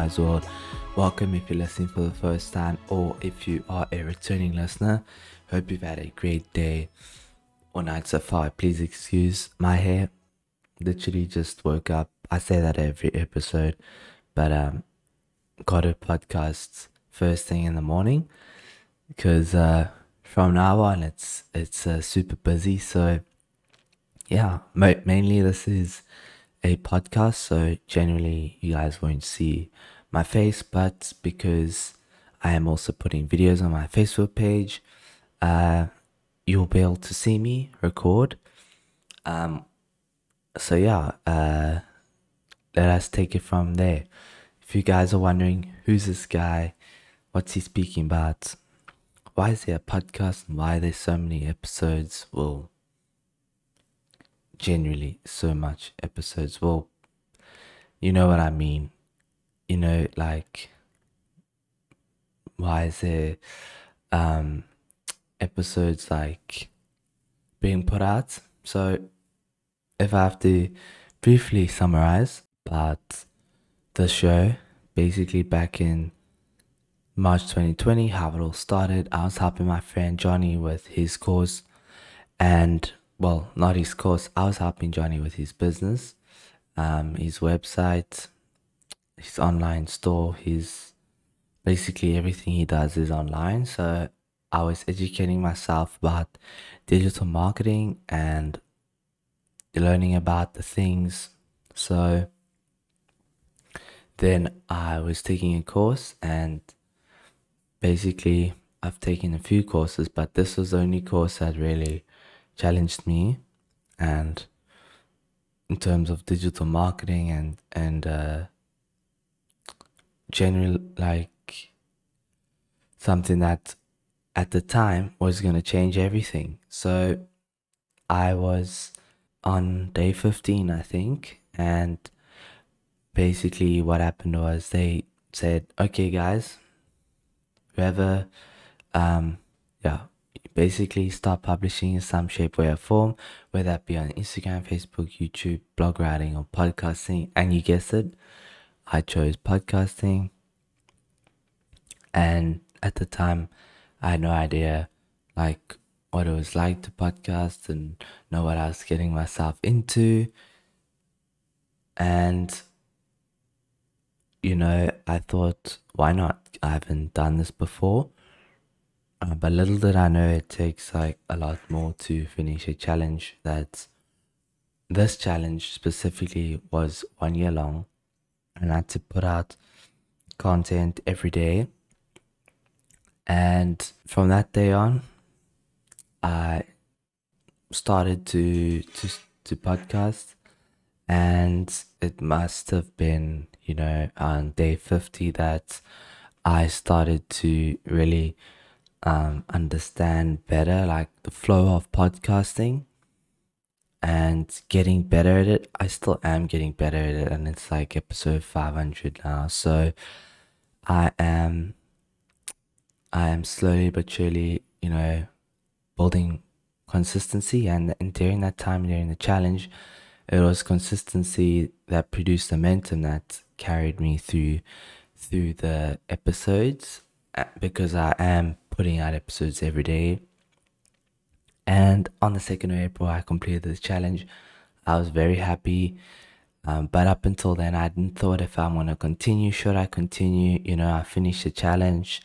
on Ty's World. Welcome if you're listening for the first time or if you are a returning listener. Hope you've had a great day or night so far. Please excuse my hair. Literally just woke up. I say that every episode, but um, got a podcast first thing in the morning because uh, from now on it's it's uh, super busy. So yeah, mainly this is a podcast, so generally you guys won't see my face, but because I am also putting videos on my Facebook page, uh, you'll be able to see me record. Um, so yeah, uh, let us take it from there. If you guys are wondering who's this guy, what's he speaking about, why is there a podcast, and why there's so many episodes, well, generally so much episodes. Well, you know what I mean. You know, like why is there um episodes like being put out? So if I have to briefly summarize but the show, basically back in March 2020, how it all started, I was helping my friend Johnny with his course and well, not his course. I was helping Johnny with his business, um, his website, his online store. His basically everything he does is online. So I was educating myself about digital marketing and learning about the things. So then I was taking a course and basically I've taken a few courses, but this was the only course that really challenged me. And in terms of digital marketing and and uh, general like something that at the time was going to change everything. So i was on day 15 i think and basically what happened was they said okay guys whoever um yeah basically start publishing in some shape, or form, whether that be on Instagram, Facebook, YouTube, blog writing, or podcasting. And you guessed it, I chose podcasting. And at the time, I had no idea like what it was like to podcast and know what I was getting myself into. And you know, I thought, why not? I haven't done this before. Uh, but little did I know it takes like a lot more to finish a challenge. That this challenge specifically was one year long, and I had to put out content every day. And from that day on, I started to to to podcast, and it must have been you know on day fifty that I started to really um, understand better like the flow of podcasting and getting better at it. I still am getting better at it, and it's like episode 500 now. So I am, I am slowly but surely, you know, building consistency. And, and during that time, during the challenge, it was consistency that produced momentum that carried me through through the episodes uh, because I am putting out episodes every day. And on the 2nd of April, I completed this challenge. I was very happy. Um, but up until then, I hadn't thought if I'm going to continue. Should I continue? You know, I finished the challenge.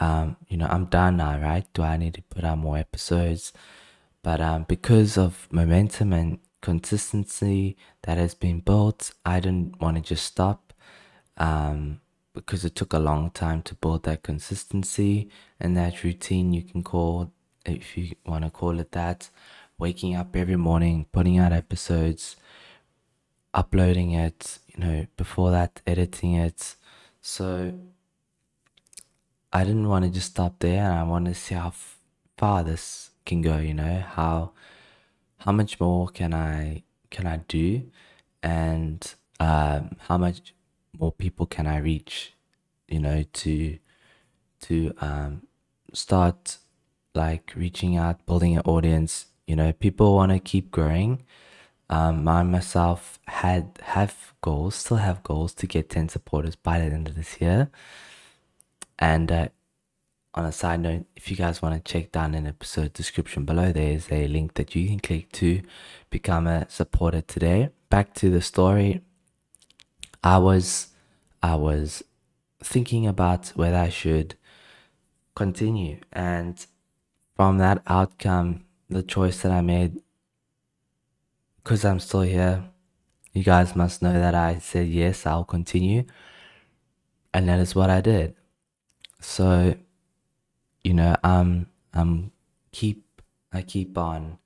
Um, you know, I'm done now, right? Do I need to put out more episodes? But um, because of momentum and consistency that has been built, I didn't want to just stop. Um, because it took a long time to build that consistency and that routine you can call if you want to call it that waking up every morning putting out episodes uploading it you know before that editing it. So i didn't want to just stop there. And i want to see how far this can go you know how how much more can i can i do? And um, how much more people can I reach, you know, to to um, start like reaching out, building an audience. You know, people want to keep growing. um, I myself had have goals, still have goals to get 10 supporters by the end of this year. And uh, on a side note, if you guys want to check down in the episode description below, there is a link that you can click to become a supporter today. Back to the story. I was I was thinking about whether I should continue. And from that outcome the choice that I made because I'm still here you guys must know that I said yes I'll continue. And that is what I did. So you know um um keep I keep on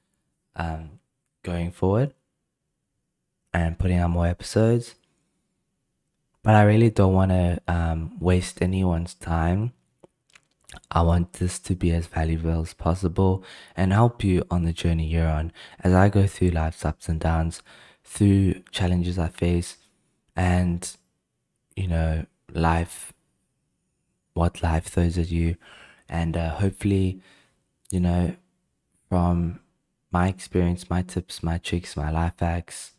um going forward and putting out more episodes but I really don't want to um, waste anyone's time. I want this to be as valuable as possible and help you on the journey you're on as I go through life's ups and downs, through challenges I face, and you know, life, what life throws at you, and uh, hopefully, you know, from my experience, my tips, my tricks, my life hacks,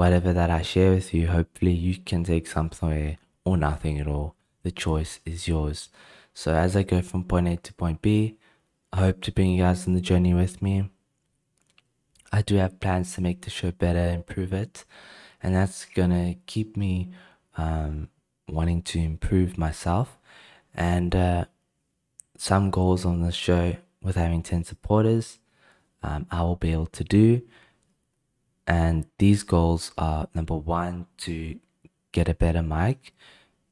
whatever that I share with you, hopefully you can take something away or nothing at all. The choice is yours. So as I go from point A to point B, I hope to bring you guys on the journey with me. I do have plans to make the show better, improve it, and that's gonna keep me um, wanting to improve myself. And uh, some goals on the show with having 10 supporters, um, I will be able to do. And these goals are number one, to get a better mic.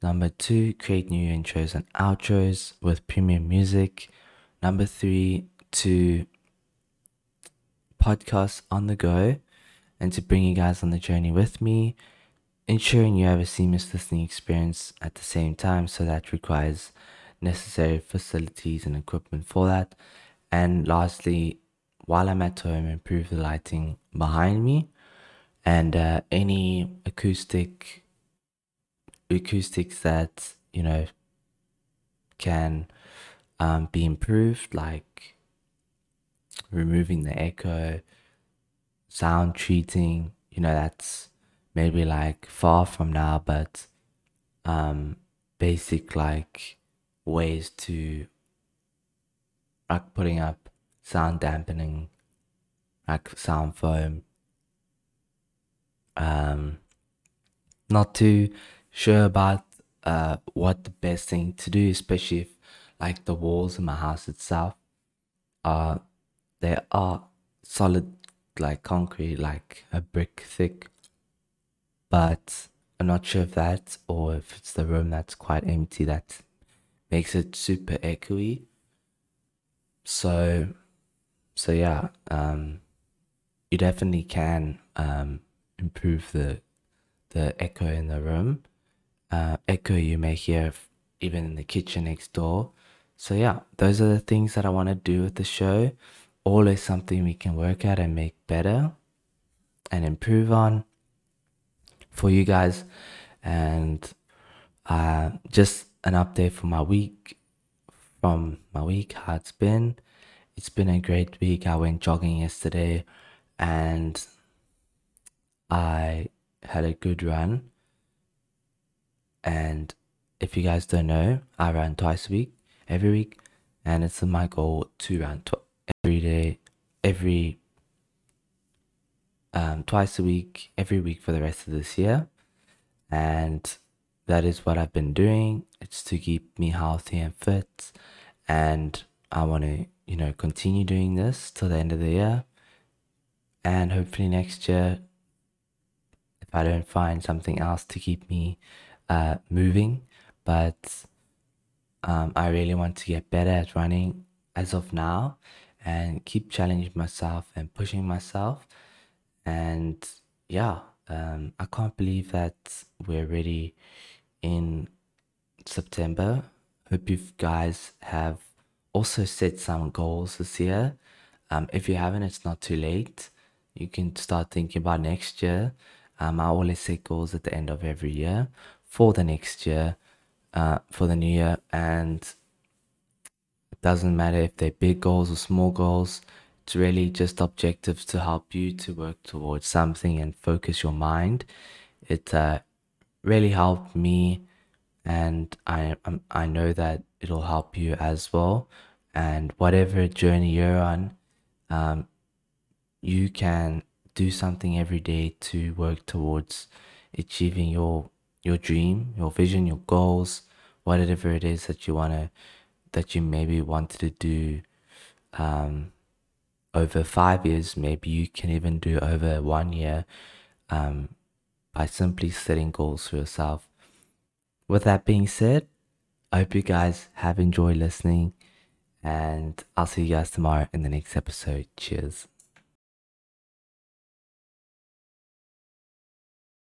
Number two, create new intros and outros with premium music. Number three, to podcast on the go and to bring you guys on the journey with me, ensuring you have a seamless listening experience at the same time. So that requires necessary facilities and equipment for that. And lastly, while I'm at home, improve the lighting behind me and uh, any acoustic acoustics that you know can um, be improved, like removing the echo, sound treating. You know, that's maybe like far from now, but um, basic like ways to like putting up sound dampening, like sound foam. Um, not too sure about uh, what the best thing to do, especially if like the walls in my house itself are they are solid like concrete, like a brick thick. But I'm not sure if that or if it's the room that's quite empty that makes it super echoey. So so yeah, um you definitely can um improve the the echo in the room. Uh, echo you may hear even in the kitchen next door. So yeah, those are the things that I want to do with the show. Always something we can work at and make better and improve on for you guys. And uh, just an update for my week from my week, how it's been. It's been a great week. I went jogging yesterday and I had a good run. And if you guys don't know, I run twice a week, every week, and it's my goal to run tw- every day, every um, twice a week, every week for the rest of this year. And that is what I've been doing. It's to keep me healthy and fit. And I want to, you know, continue doing this till the end of the year. And hopefully next year if I don't find something else to keep me uh, moving. But um, I really want to get better at running as of now and keep challenging myself and pushing myself. And yeah, um, I can't believe that we're already in September. Hope you guys have also set some goals this year. Um, if you haven't, it's not too late. You can start thinking about next year. Um, I always set goals at the end of every year for the next year, uh, for the new year, and it doesn't matter if they're big goals or small goals. it's really just objectives to help you to work towards something and focus your mind. It uh, really helped me, and I um, I know that it'll help you as well. And whatever journey you're on, um, you can do something every day to work towards achieving your your dream, your vision, your goals, whatever it is that you wanna that you maybe wanted to do um, over five years, maybe you can even do over one year um, by simply setting goals for yourself. With that being said, I hope you guys have enjoyed listening, and I'll see you guys tomorrow in the next episode. Cheers.